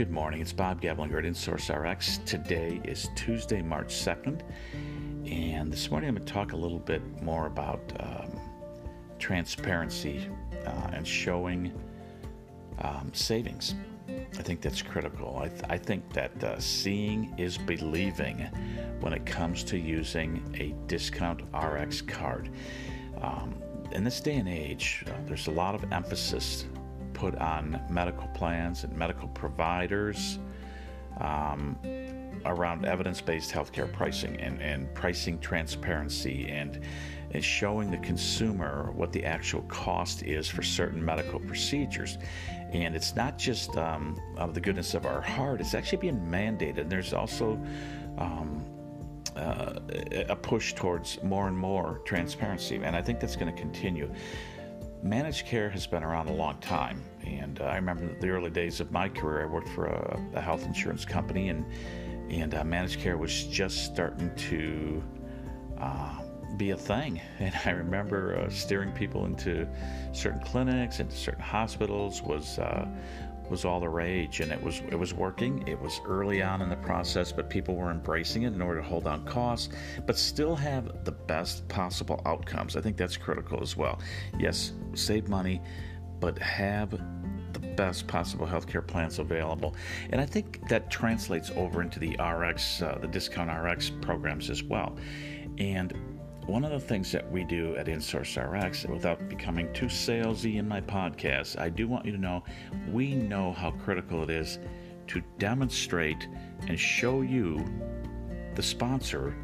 good morning. It's Bob Gablinger at InSource RX. Today is Tuesday, March 2nd, and this morning I'm going to talk a little bit more about um, transparency uh, and showing um, savings. I think that's critical. I, th- I think that uh, seeing is believing when it comes to using a discount RX card. Um, in this day and age, uh, there's a lot of emphasis put on medical plans and medical providers um, around evidence based healthcare pricing and, and pricing transparency and, and showing the consumer what the actual cost is for certain medical procedures. And it's not just um, of the goodness of our heart, it's actually being mandated. And there's also um, uh, a push towards more and more transparency, and I think that's going to continue. Managed care has been around a long time, and uh, I remember the early days of my career. I worked for a, a health insurance company, and and uh, managed care was just starting to uh, be a thing. And I remember uh, steering people into certain clinics, into certain hospitals was uh, was all the rage, and it was it was working. It was early on in the process, but people were embracing it in order to hold down costs, but still have the best possible outcomes. I think that's critical as well. Yes, save money, but have the best possible healthcare plans available. And I think that translates over into the RX, uh, the discount RX programs as well. And one of the things that we do at InSource RX, without becoming too salesy in my podcast, I do want you to know we know how critical it is to demonstrate and show you, the sponsor,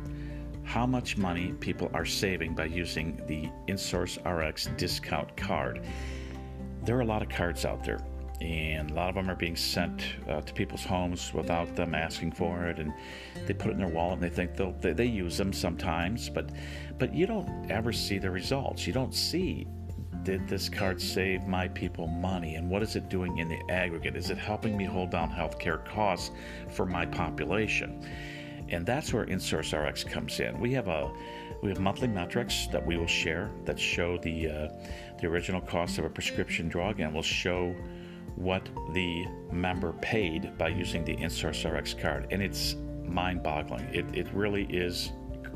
how much money people are saving by using the InSource RX discount card. There are a lot of cards out there and a lot of them are being sent uh, to people's homes without them asking for it. And they put it in their wallet and they think they'll they, they use them sometimes. But but you don't ever see the results. You don't see did this card save my people money? And what is it doing in the aggregate? Is it helping me hold down healthcare costs for my population? And that's where InSource RX comes in. We have a we have monthly metrics that we will share that show the uh, the original cost of a prescription drug and will show what the member paid by using the InSource RX card. And it's mind boggling. It, it really is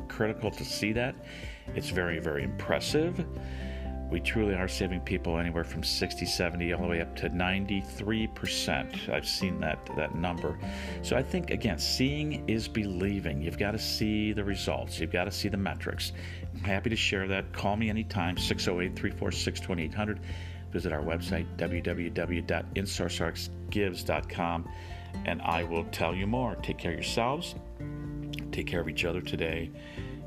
critical to see that. It's very, very impressive. We truly are saving people anywhere from 60, 70, all the way up to 93%. I've seen that, that number. So I think, again, seeing is believing. You've got to see the results, you've got to see the metrics. I'm happy to share that. Call me anytime, 608 346 2800 visit our website, www.insourcerxgives.com, and I will tell you more. Take care of yourselves, take care of each other today,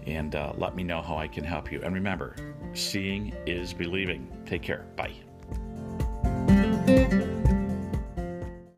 and uh, let me know how I can help you. And remember, seeing is believing. Take care. Bye.